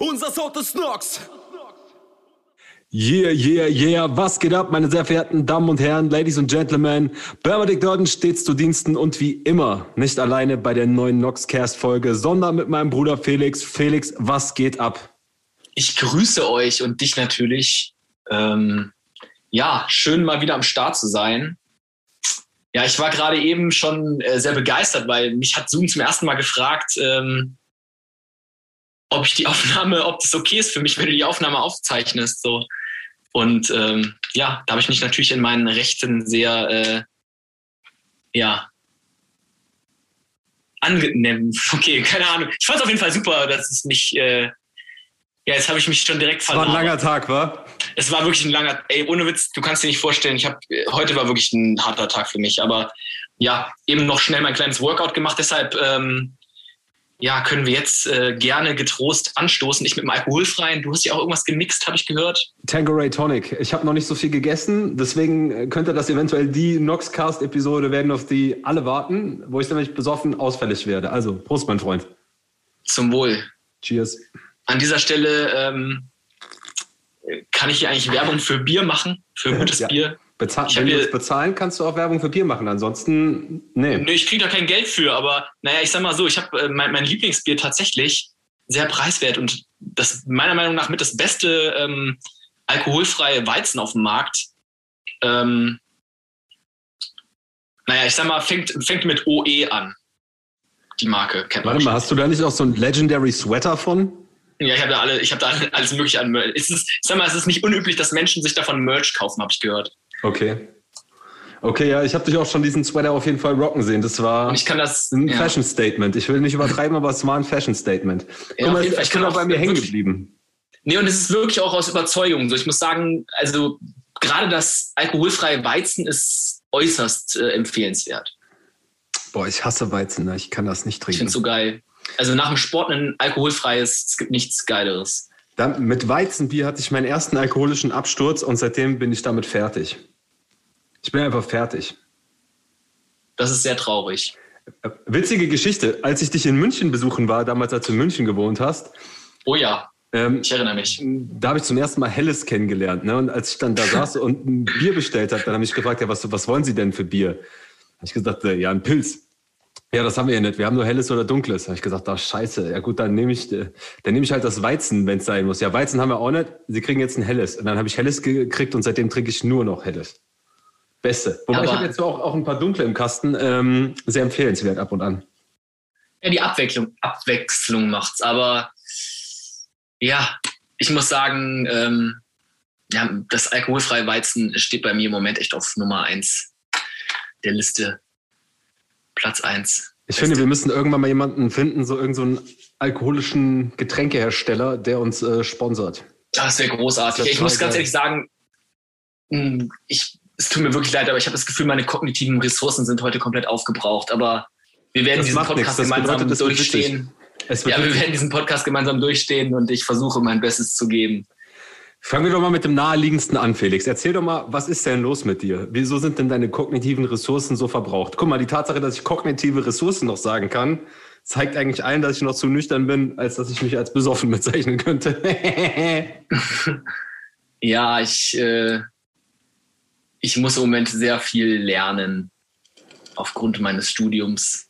Unser Sound ist Nox. Yeah, yeah, yeah, was geht ab, meine sehr verehrten Damen und Herren, Ladies und Gentlemen? Bernadette Dörden stets zu Diensten und wie immer nicht alleine bei der neuen Noxcast-Folge, sondern mit meinem Bruder Felix. Felix, was geht ab? Ich grüße euch und dich natürlich. Ähm, ja, schön mal wieder am Start zu sein. Ja, ich war gerade eben schon äh, sehr begeistert, weil mich hat Zoom zum ersten Mal gefragt, ähm, ob ich die Aufnahme, ob das okay ist für mich, wenn du die Aufnahme aufzeichnest. So. Und ähm, ja, da habe ich mich natürlich in meinen Rechten sehr, äh, ja, angenehm. Okay, keine Ahnung. Ich fand es auf jeden Fall super, dass es mich, äh, ja, jetzt habe ich mich schon direkt verloren. War ein langer Tag, war? Es war wirklich ein langer, ey, ohne Witz, du kannst dir nicht vorstellen, ich habe, heute war wirklich ein harter Tag für mich, aber ja, eben noch schnell mein kleines Workout gemacht, deshalb, ähm, ja, können wir jetzt äh, gerne getrost anstoßen. Ich mit dem alkoholfreien. Du hast ja auch irgendwas gemixt, habe ich gehört. Tangeray Tonic. Ich habe noch nicht so viel gegessen, deswegen äh, könnte das eventuell die Noxcast-Episode werden, auf die alle warten, wo ich nämlich besoffen ausfällig werde. Also, Prost, mein Freund. Zum Wohl. Cheers. An dieser Stelle ähm, kann ich hier eigentlich Werbung für Bier machen, für gutes ja. Bier. Bezahl wenn du es bezahlen, kannst du auch Werbung für Bier machen. Ansonsten, nee. Nee, ich kriege da kein Geld für, aber naja, ich sag mal so, ich habe äh, mein, mein, Lieblingsbier tatsächlich sehr preiswert und das meiner Meinung nach mit das beste ähm, alkoholfreie Weizen auf dem Markt. Ähm, naja, ich sag mal, fängt, fängt mit OE an. Die Marke kennt man. Warte mal, hast du da nicht auch so ein Legendary Sweater von? Ja, ich habe da alle, ich habe da alles mögliche an Merch. Es ist, ich sag mal, es ist nicht unüblich, dass Menschen sich davon Merch kaufen, habe ich gehört. Okay. Okay, ja, ich habe dich auch schon diesen Sweater auf jeden Fall rocken sehen. Das war und ich kann das, ein ja. Fashion Statement. Ich will nicht übertreiben, aber es war ein Fashion Statement. Ja, Guck mal, ich, ich bin auch bei mir hängen geblieben. Nee, und es ist wirklich auch aus Überzeugung so. Ich muss sagen, also gerade das alkoholfreie Weizen ist äußerst äh, empfehlenswert. Boah, ich hasse Weizen, ne? ich kann das nicht trinken. Ich finde so geil. Also nach dem Sport ein alkoholfreies, es gibt nichts Geileres. Dann, mit Weizenbier hatte ich meinen ersten alkoholischen Absturz und seitdem bin ich damit fertig. Ich bin einfach fertig. Das ist sehr traurig. Witzige Geschichte. Als ich dich in München besuchen war, damals als du in München gewohnt hast. Oh ja. Ähm, ich erinnere mich. Da habe ich zum ersten Mal Helles kennengelernt. Ne? Und als ich dann da saß und ein Bier bestellt habe, dann habe ich gefragt, ja, was, was wollen Sie denn für Bier? Habe ich gesagt, äh, ja, ein Pilz. Ja, das haben wir ja nicht. Wir haben nur helles oder dunkles. Habe ich gesagt, ach scheiße. Ja gut, dann nehme ich, äh, dann nehme ich halt das Weizen, wenn es sein muss. Ja, Weizen haben wir auch nicht. Sie kriegen jetzt ein helles. Und dann habe ich helles gekriegt und seitdem trinke ich nur noch helles. Beste. Wobei aber ich habe jetzt auch, auch ein paar dunkle im Kasten. Ähm, sehr empfehlenswert ab und an. Ja, die Abwechslung, Abwechslung macht's. Aber ja, ich muss sagen, ähm, ja, das alkoholfreie Weizen steht bei mir im Moment echt auf Nummer eins der Liste. Platz eins. Ich Beste. finde, wir müssen irgendwann mal jemanden finden, so irgendeinen so alkoholischen Getränkehersteller, der uns äh, sponsert. Das wäre großartig. Das ich muss ganz ehrlich sagen, hm, ich es tut mir wirklich leid, aber ich habe das Gefühl, meine kognitiven Ressourcen sind heute komplett aufgebraucht. Aber wir werden diesen Podcast gemeinsam durchstehen. Ja, wir werden diesen Podcast gemeinsam durchstehen und ich versuche mein Bestes zu geben. Fangen wir doch mal mit dem naheliegendsten an, Felix. Erzähl doch mal, was ist denn los mit dir? Wieso sind denn deine kognitiven Ressourcen so verbraucht? Guck mal, die Tatsache, dass ich kognitive Ressourcen noch sagen kann, zeigt eigentlich allen, dass ich noch zu nüchtern bin, als dass ich mich als besoffen bezeichnen könnte. ja, ich, äh, ich muss im Moment sehr viel lernen aufgrund meines Studiums.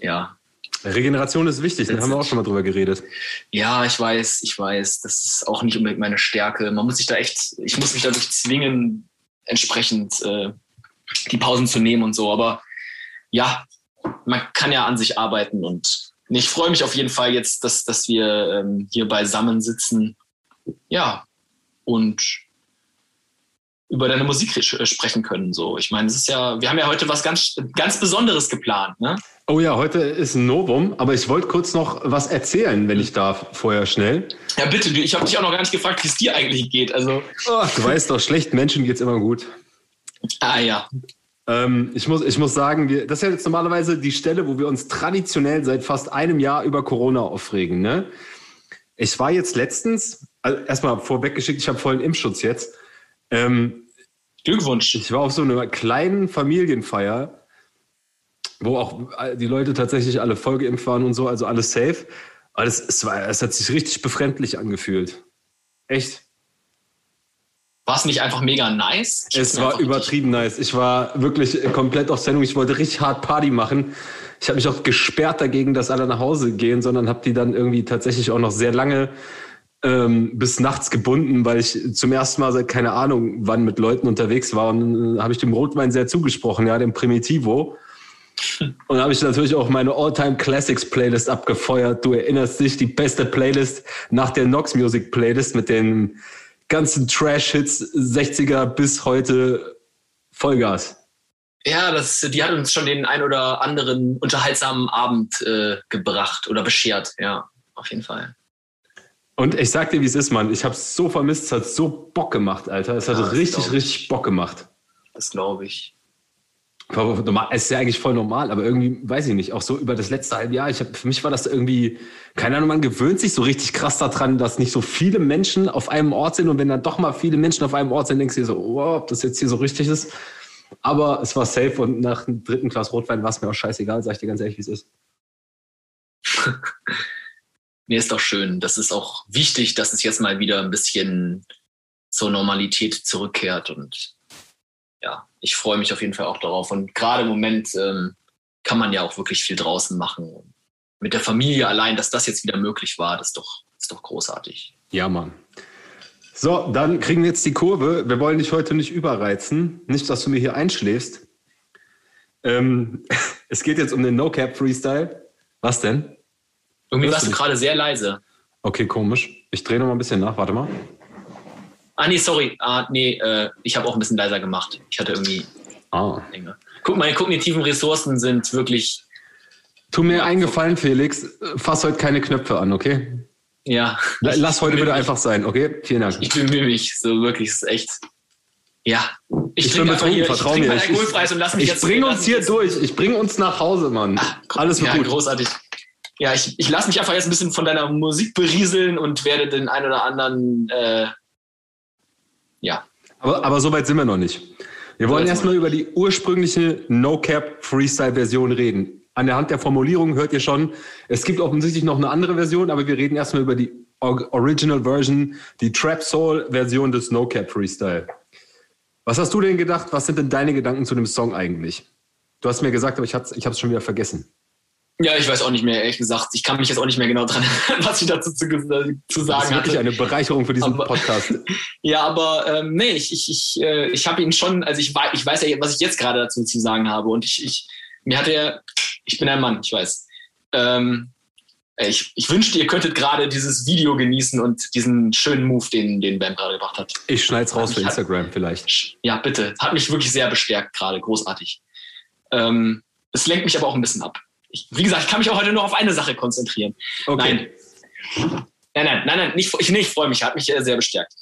Ja. Regeneration ist wichtig, da haben wir auch schon mal drüber geredet. Ja, ich weiß, ich weiß. Das ist auch nicht unbedingt meine Stärke. Man muss sich da echt, ich muss mich dadurch zwingen, entsprechend äh, die Pausen zu nehmen und so. Aber ja, man kann ja an sich arbeiten und ich freue mich auf jeden Fall jetzt, dass, dass wir ähm, hier beisammen sitzen. Ja, und über deine Musik äh, sprechen können. So, ich meine, es ist ja, wir haben ja heute was ganz, ganz Besonderes geplant, ne? Oh ja, heute ist ein Novum, aber ich wollte kurz noch was erzählen, wenn ich darf, vorher schnell. Ja, bitte, ich habe dich auch noch gar nicht gefragt, wie es dir eigentlich geht. Also. Oh, du weißt doch, schlechten Menschen geht es immer gut. Ah ja. Ähm, ich, muss, ich muss sagen, wir, das ist ja jetzt normalerweise die Stelle, wo wir uns traditionell seit fast einem Jahr über Corona aufregen. Ne? Ich war jetzt letztens, also erstmal vorweggeschickt, ich habe vollen Impfschutz jetzt. Ähm, Glückwunsch. Ich war auf so einer kleinen Familienfeier, wo auch die Leute tatsächlich alle voll geimpft waren und so, also alles safe. Aber das, es, war, es hat sich richtig befremdlich angefühlt. Echt. War es nicht einfach mega nice? Ich es war übertrieben nice. Ich war wirklich komplett auf Sendung. Ich wollte richtig hart Party machen. Ich habe mich auch gesperrt dagegen, dass alle nach Hause gehen, sondern habe die dann irgendwie tatsächlich auch noch sehr lange ähm, bis nachts gebunden, weil ich zum ersten Mal seit keine Ahnung wann mit Leuten unterwegs war. Und äh, habe ich dem Rotwein sehr zugesprochen, ja, dem Primitivo. Und habe ich natürlich auch meine All-Time Classics Playlist abgefeuert. Du erinnerst dich, die beste Playlist nach der Nox Music Playlist mit den ganzen Trash-Hits 60er bis heute Vollgas. Ja, das, die hat uns schon den ein oder anderen unterhaltsamen Abend äh, gebracht oder beschert, ja, auf jeden Fall. Und ich sag dir, wie es ist, Mann. Ich habe so vermisst, es hat so Bock gemacht, Alter. Es hat ja, richtig, richtig Bock gemacht. Das glaube ich. Es ist ja eigentlich voll normal, aber irgendwie, weiß ich nicht, auch so über das letzte halbe Jahr, ich hab, für mich war das irgendwie, keine Ahnung, man gewöhnt sich so richtig krass daran, dass nicht so viele Menschen auf einem Ort sind und wenn dann doch mal viele Menschen auf einem Ort sind, denkst du dir so, oh, ob das jetzt hier so richtig ist. Aber es war safe und nach dem dritten Glas Rotwein war es mir auch scheißegal, sag ich dir ganz ehrlich, wie es ist. mir ist doch schön. Das ist auch wichtig, dass es jetzt mal wieder ein bisschen zur Normalität zurückkehrt und ja, ich freue mich auf jeden Fall auch darauf. Und gerade im Moment ähm, kann man ja auch wirklich viel draußen machen. Mit der Familie allein, dass das jetzt wieder möglich war, das ist doch, ist doch großartig. Ja, Mann. So, dann kriegen wir jetzt die Kurve. Wir wollen dich heute nicht überreizen. Nicht, dass du mir hier einschläfst. Ähm, es geht jetzt um den No-Cap-Freestyle. Was denn? Irgendwie warst du gerade sehr leise. Okay, komisch. Ich drehe noch mal ein bisschen nach. Warte mal. Ah, nee, sorry. Ah, nee, äh, ich habe auch ein bisschen leiser gemacht. Ich hatte irgendwie. Ah. Guck, meine kognitiven Ressourcen sind wirklich. Tu mir einen Gefallen, Felix. Fass heute keine Knöpfe an, okay? Ja. Lass heute bitte einfach sein, okay? Vielen Dank. Ich bemühe mich, so wirklich, ist echt. Ja. Ich, ich bin betrunken, vertrau mir. Ich, ich, ich bring uns hier durch. Ich bring uns nach Hause, Mann. Ach, Alles wird ja, gut. großartig. Ja, ich, ich lasse mich einfach jetzt ein bisschen von deiner Musik berieseln und werde den ein oder anderen äh, ja. Aber, aber so weit sind wir noch nicht. Wir wollen erstmal über die ursprüngliche No-Cap-Freestyle-Version reden. An der Hand der Formulierung hört ihr schon, es gibt offensichtlich noch eine andere Version, aber wir reden erstmal über die Original Version, die Trap Soul-Version des No-Cap-Freestyle. Was hast du denn gedacht? Was sind denn deine Gedanken zu dem Song eigentlich? Du hast mir gesagt, aber ich habe es schon wieder vergessen. Ja, ich weiß auch nicht mehr, ehrlich gesagt. Ich kann mich jetzt auch nicht mehr genau dran was ich dazu zu, zu sagen hatte. Das ist wirklich hatte. eine Bereicherung für diesen aber, Podcast. ja, aber ähm, nee, ich, ich, ich, äh, ich habe ihn schon, also ich, ich weiß ja, was ich jetzt gerade dazu zu sagen habe. Und ich, ich mir hat er, ich bin ein Mann, ich weiß. Ähm, ich, ich wünschte, ihr könntet gerade dieses Video genießen und diesen schönen Move, den, den Bam gerade gemacht hat. Ich schneid's raus für Instagram hat, vielleicht. Ja, bitte. Hat mich wirklich sehr bestärkt gerade. Großartig. Ähm, es lenkt mich aber auch ein bisschen ab ich, wie gesagt, ich kann mich auch heute nur auf eine Sache konzentrieren. Okay. Nein. Nein, nein, nein, nein, nicht, ich, nicht, freue mich, hat mich sehr bestärkt.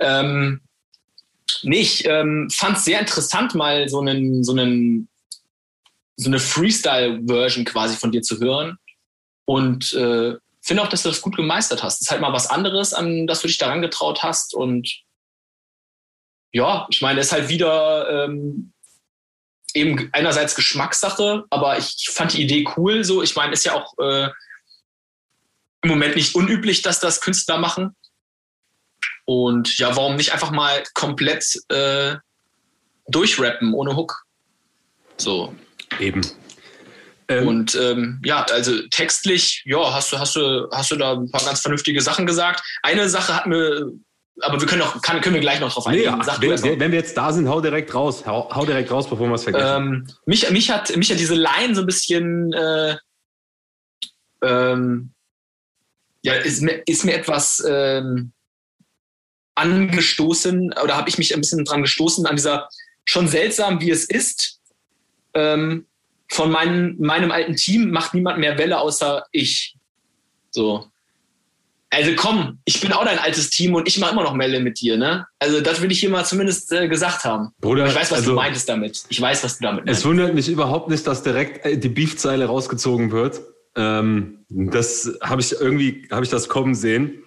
Ähm, nee, ich ähm, fand es sehr interessant, mal so, einen, so, einen, so eine Freestyle-Version quasi von dir zu hören. Und äh, finde auch, dass du das gut gemeistert hast. Das ist halt mal was anderes, an das du dich daran getraut hast. Und ja, ich meine, es ist halt wieder ähm, eben einerseits Geschmackssache, aber ich fand die Idee cool. So, ich meine, ist ja auch äh, im Moment nicht unüblich, dass das Künstler machen. Und ja, warum nicht einfach mal komplett äh, durchrappen ohne Hook? So. Eben. Ähm, und ähm, ja, also textlich, ja, hast du, hast du, hast du da ein paar ganz vernünftige Sachen gesagt. Eine Sache hat mir aber wir können, auch, kann, können wir gleich noch drauf eingehen. Nee, ach, wenn, wenn, wir jetzt da sind, hau direkt raus. Hau, hau direkt raus, bevor wir es vergessen. Ähm, mich, mich, hat, mich hat diese Line so ein bisschen äh, ähm, ja, ist mir, ist mir etwas ähm, angestoßen oder habe ich mich ein bisschen dran gestoßen an dieser schon seltsam, wie es ist. Ähm, von mein, meinem alten Team macht niemand mehr Welle außer ich. So. Also komm, ich bin auch dein altes Team und ich mache immer noch Melle mit dir, ne? Also das will ich hier mal zumindest äh, gesagt haben. Bruder, ich weiß, was also, du meintest damit. Ich weiß, was du damit meinst. Es wundert mich überhaupt nicht, dass direkt äh, die Beefzeile rausgezogen wird. Ähm, das habe ich irgendwie, habe ich das kommen sehen.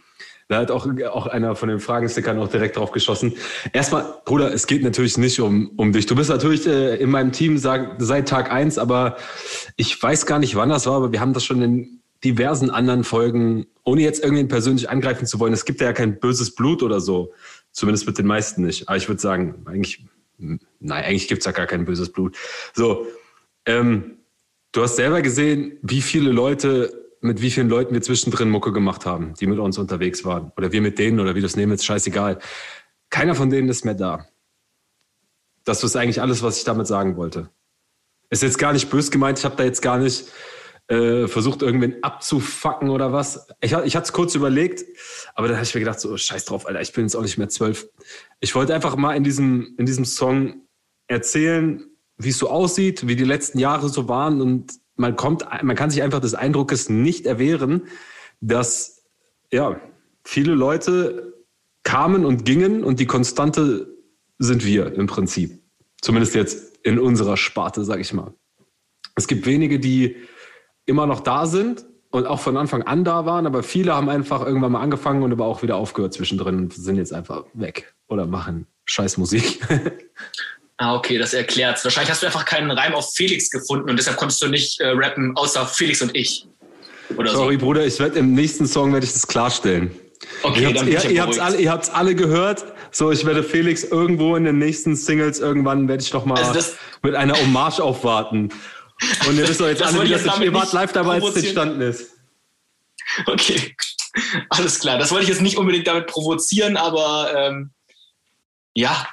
Da hat auch, auch einer von den Fragenstickern auch direkt drauf geschossen. Erstmal, Bruder, es geht natürlich nicht um, um dich. Du bist natürlich äh, in meinem Team sag, seit Tag eins, aber ich weiß gar nicht, wann das war, aber wir haben das schon in diversen anderen Folgen, ohne jetzt irgendwen persönlich angreifen zu wollen, es gibt ja kein böses Blut oder so. Zumindest mit den meisten nicht. Aber ich würde sagen, eigentlich, nein, eigentlich gibt es ja gar kein böses Blut. So, ähm, du hast selber gesehen, wie viele Leute, mit wie vielen Leuten wir zwischendrin Mucke gemacht haben, die mit uns unterwegs waren. Oder wir mit denen oder wie das nehmen, ist scheißegal. Keiner von denen ist mehr da. Das ist eigentlich alles, was ich damit sagen wollte. Ist jetzt gar nicht bös gemeint, ich habe da jetzt gar nicht äh, versucht, irgendwen abzufacken oder was. Ich, ich hatte es kurz überlegt, aber dann habe ich mir gedacht, so scheiß drauf, Alter, ich bin jetzt auch nicht mehr zwölf. Ich wollte einfach mal in diesem, in diesem Song erzählen, wie es so aussieht, wie die letzten Jahre so waren und man kommt, man kann sich einfach des Eindruckes nicht erwehren, dass ja viele Leute kamen und gingen und die Konstante sind wir im Prinzip. Zumindest jetzt in unserer Sparte, sag ich mal. Es gibt wenige, die immer noch da sind und auch von Anfang an da waren, aber viele haben einfach irgendwann mal angefangen und aber auch wieder aufgehört zwischendrin und sind jetzt einfach weg oder machen scheiß Musik. Ah, okay, das erklärt Wahrscheinlich hast du einfach keinen Reim auf Felix gefunden und deshalb konntest du nicht äh, rappen, außer Felix und ich. Oder Sorry, so. Bruder, ich werde im nächsten Song werde ich das klarstellen. Okay, ihr dann ihr, ihr habt alle, ihr habt's alle gehört. So, ich werde Felix irgendwo in den nächsten Singles irgendwann werde ich noch mal also mit einer Hommage aufwarten. Und ihr wisst doch jetzt alle, wie das ihr wart live dabei, als es entstanden ist. Okay, alles klar. Das wollte ich jetzt nicht unbedingt damit provozieren, aber ähm, ja.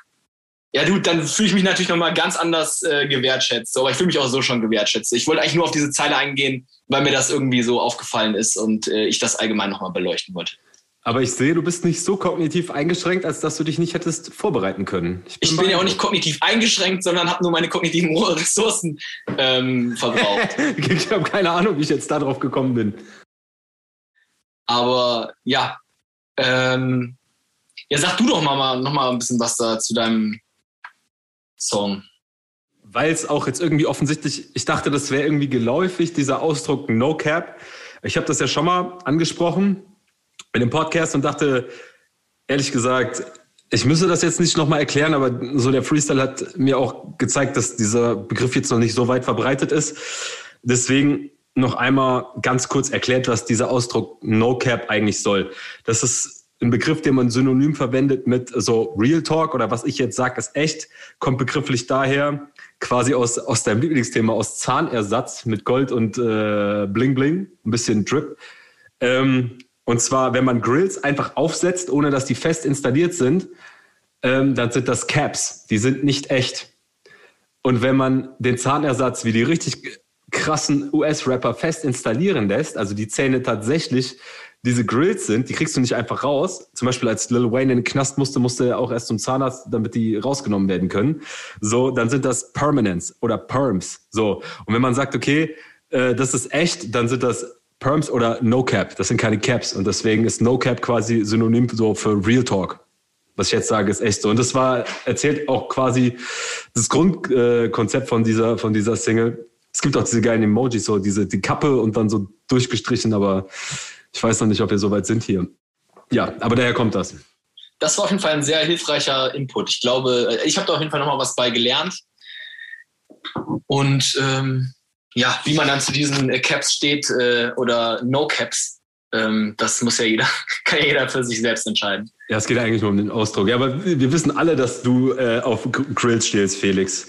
Ja, du, dann fühle ich mich natürlich nochmal ganz anders äh, gewertschätzt. Aber ich fühle mich auch so schon gewertschätzt. Ich wollte eigentlich nur auf diese Zeile eingehen, weil mir das irgendwie so aufgefallen ist und äh, ich das allgemein nochmal beleuchten wollte. Aber ich sehe, du bist nicht so kognitiv eingeschränkt, als dass du dich nicht hättest vorbereiten können. Ich bin, ich bin ja auch nicht kognitiv eingeschränkt, sondern habe nur meine kognitiven Ressourcen ähm, verbraucht. ich habe keine Ahnung, wie ich jetzt darauf gekommen bin. Aber ja, ähm, ja, sag du doch mal, noch mal ein bisschen was da zu deinem Song. Weil es auch jetzt irgendwie offensichtlich, ich dachte, das wäre irgendwie geläufig, dieser Ausdruck No Cap. Ich habe das ja schon mal angesprochen in dem Podcast und dachte, ehrlich gesagt, ich müsste das jetzt nicht nochmal erklären, aber so der Freestyle hat mir auch gezeigt, dass dieser Begriff jetzt noch nicht so weit verbreitet ist. Deswegen noch einmal ganz kurz erklärt, was dieser Ausdruck No Cap eigentlich soll. Das ist ein Begriff, den man synonym verwendet mit so Real Talk oder was ich jetzt sage, ist echt, kommt begrifflich daher, quasi aus, aus deinem Lieblingsthema, aus Zahnersatz mit Gold und äh, Bling Bling, ein bisschen Drip. Ähm, und zwar, wenn man Grills einfach aufsetzt, ohne dass die fest installiert sind, ähm, dann sind das Caps. Die sind nicht echt. Und wenn man den Zahnersatz wie die richtig krassen US-Rapper fest installieren lässt, also die Zähne tatsächlich diese Grills sind, die kriegst du nicht einfach raus. Zum Beispiel als Lil Wayne in den Knast musste, musste er auch erst zum Zahnarzt, damit die rausgenommen werden können. So, dann sind das Permanents oder Perms. So. Und wenn man sagt, okay, äh, das ist echt, dann sind das Perms oder No Cap. Das sind keine Caps. Und deswegen ist No Cap quasi synonym so für Real Talk. Was ich jetzt sage, ist echt so. Und das war, erzählt auch quasi das Grundkonzept äh, von dieser, von dieser Single. Es gibt auch diese geilen Emojis, so diese, die Kappe und dann so durchgestrichen, aber ich weiß noch nicht, ob wir so weit sind hier. Ja, aber daher kommt das. Das war auf jeden Fall ein sehr hilfreicher Input. Ich glaube, ich habe da auf jeden Fall nochmal was bei gelernt. Und ähm, ja, wie man dann zu diesen äh, Caps steht äh, oder No Caps, ähm, das muss ja jeder, kann ja jeder für sich selbst entscheiden. Ja, es geht eigentlich nur um den Ausdruck. Ja, aber wir wissen alle, dass du äh, auf Grills stehst, Felix.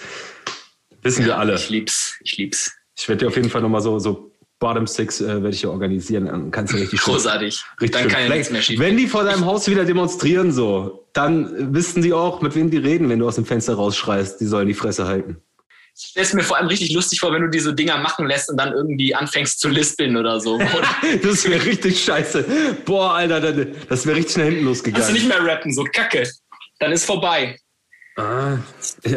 Wissen ja, wir alle. Ich lieb's, ich lieb's. Ich werde dir auf jeden Fall nochmal so, so Bottom Six äh, werde ich ja organisieren. Dann kannst du richtig Großartig. Richtig dann kann ja nichts mehr schief. Wenn die vor deinem Haus wieder demonstrieren, so, dann wissen die auch, mit wem die reden, wenn du aus dem Fenster rausschreist. Die sollen die Fresse halten. Stelle es mir vor allem richtig lustig vor, wenn du diese Dinger machen lässt und dann irgendwie anfängst zu lispeln oder so. das wäre richtig scheiße. Boah, Alter, das wäre richtig nach hinten losgegangen. Kannst du nicht mehr rappen, so kacke. Dann ist vorbei. Ah,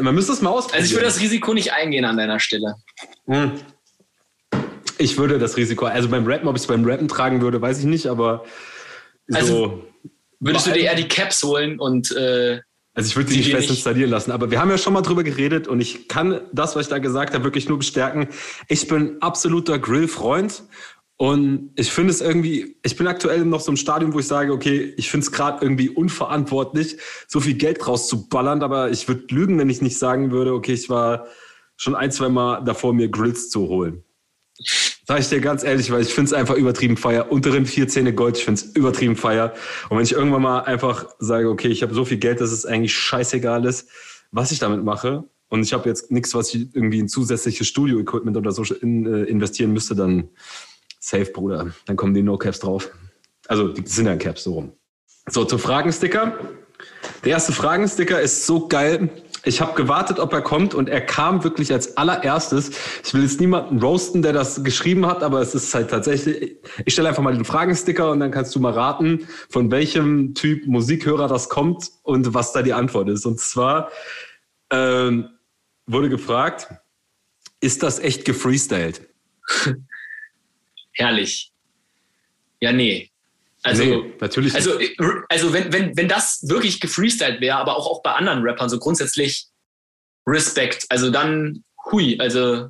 man müsste es mal ausprobieren. Also ich würde das Risiko nicht eingehen an deiner Stelle. Hm. Ich würde das Risiko, also beim Rappen, ob ich es beim Rappen tragen würde, weiß ich nicht, aber so. Also würdest du dir eher die Caps holen und äh, also ich würde sie nicht fest installieren lassen, aber wir haben ja schon mal drüber geredet und ich kann das, was ich da gesagt habe, wirklich nur bestärken. Ich bin absoluter Grill-Freund und ich finde es irgendwie, ich bin aktuell noch so im Stadium, wo ich sage, okay, ich finde es gerade irgendwie unverantwortlich, so viel Geld rauszuballern, aber ich würde lügen, wenn ich nicht sagen würde, okay, ich war schon ein, zwei Mal davor, mir Grills zu holen. Sag ich dir ganz ehrlich, weil ich finde es einfach übertrieben feier. Unteren vier Zähne Gold, ich finde es übertrieben feier. Und wenn ich irgendwann mal einfach sage, okay, ich habe so viel Geld, dass es eigentlich scheißegal ist, was ich damit mache, und ich habe jetzt nichts, was ich irgendwie in zusätzliches Studio-Equipment oder so in, äh, investieren müsste, dann safe, Bruder. Dann kommen die No-Caps drauf. Also, die sind ja Caps so rum. So, zum Fragensticker. Der erste Fragensticker ist so geil. Ich habe gewartet, ob er kommt und er kam wirklich als allererstes. Ich will jetzt niemanden roasten, der das geschrieben hat, aber es ist halt tatsächlich. Ich stelle einfach mal den Fragensticker und dann kannst du mal raten, von welchem Typ Musikhörer das kommt und was da die Antwort ist. Und zwar ähm, wurde gefragt, ist das echt gefreestylt? Herrlich. Ja, nee. Also, nee, natürlich. Also, also wenn, wenn, wenn das wirklich gefreestylt wäre, aber auch, auch bei anderen Rappern, so grundsätzlich Respekt. Also dann, hui, also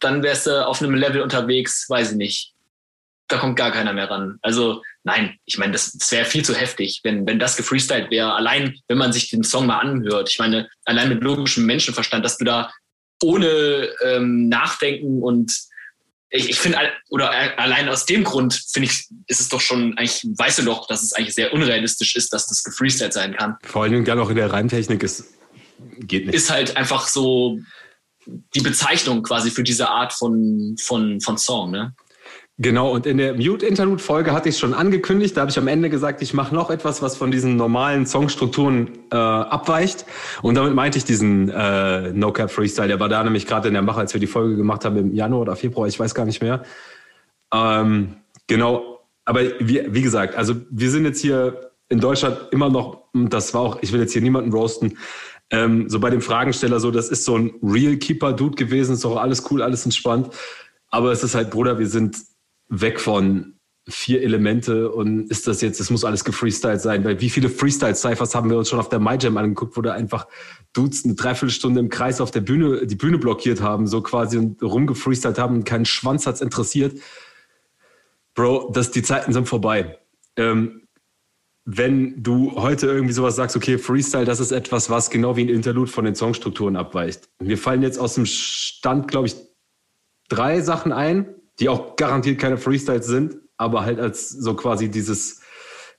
dann wärst du auf einem Level unterwegs, weiß ich nicht. Da kommt gar keiner mehr ran. Also nein, ich meine, das, das wäre viel zu heftig, wenn, wenn das gefreestylt wäre. Allein, wenn man sich den Song mal anhört. Ich meine, allein mit logischem Menschenverstand, dass du da ohne ähm, Nachdenken und ich, ich finde, oder allein aus dem Grund finde ich, ist es doch schon, eigentlich weißt du doch, dass es eigentlich sehr unrealistisch ist, dass das gefreestylt sein kann. Vor allem dann auch in der Reimtechnik ist, geht nicht. Ist halt einfach so die Bezeichnung quasi für diese Art von, von, von Song, ne? Genau, und in der Mute-Interlude-Folge hatte ich schon angekündigt, da habe ich am Ende gesagt, ich mache noch etwas, was von diesen normalen Songstrukturen äh, abweicht. Und damit meinte ich diesen äh, No-Cap Freestyle. Der war da nämlich gerade in der Mache, als wir die Folge gemacht haben im Januar oder Februar, ich weiß gar nicht mehr. Ähm, genau, aber wie, wie gesagt, also wir sind jetzt hier in Deutschland immer noch, das war auch, ich will jetzt hier niemanden roasten, ähm, so bei dem Fragensteller so, das ist so ein Real Keeper-Dude gewesen, ist auch alles cool, alles entspannt. Aber es ist halt, Bruder, wir sind weg von vier Elemente und ist das jetzt, es muss alles gefreestylt sein, weil wie viele Freestyle-Cyphers haben wir uns schon auf der MyJam angeguckt, wo da einfach Dudes eine Dreiviertelstunde im Kreis auf der Bühne, die Bühne blockiert haben, so quasi und rumgefreestylt haben und keinen Schwanz hat's interessiert. Bro, das, die Zeiten sind vorbei. Ähm, wenn du heute irgendwie sowas sagst, okay, Freestyle, das ist etwas, was genau wie ein Interlude von den Songstrukturen abweicht. Mir fallen jetzt aus dem Stand, glaube ich, drei Sachen ein, die auch garantiert keine Freestyles sind, aber halt als so quasi dieses,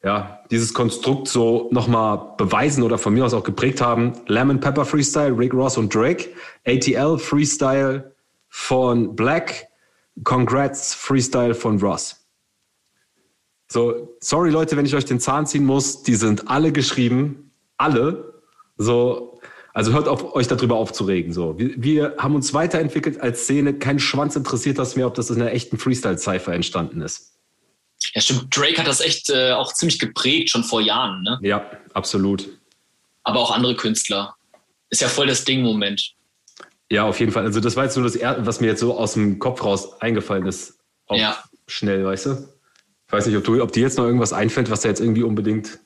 ja, dieses Konstrukt so nochmal beweisen oder von mir aus auch geprägt haben. Lemon Pepper Freestyle, Rick Ross und Drake. ATL Freestyle von Black. Congrats Freestyle von Ross. So, sorry Leute, wenn ich euch den Zahn ziehen muss, die sind alle geschrieben. Alle. So, also hört auf, euch darüber aufzuregen. So, wir, wir haben uns weiterentwickelt als Szene. Kein Schwanz interessiert das mehr, ob das in einer echten Freestyle-Cypher entstanden ist. Ja, stimmt. Drake hat das echt äh, auch ziemlich geprägt, schon vor Jahren. Ne? Ja, absolut. Aber auch andere Künstler. Ist ja voll das Ding im Moment. Ja, auf jeden Fall. Also das war jetzt nur das, was mir jetzt so aus dem Kopf raus eingefallen ist. Auch ja. schnell, weißt du? Ich weiß nicht, ob, du, ob dir jetzt noch irgendwas einfällt, was da jetzt irgendwie unbedingt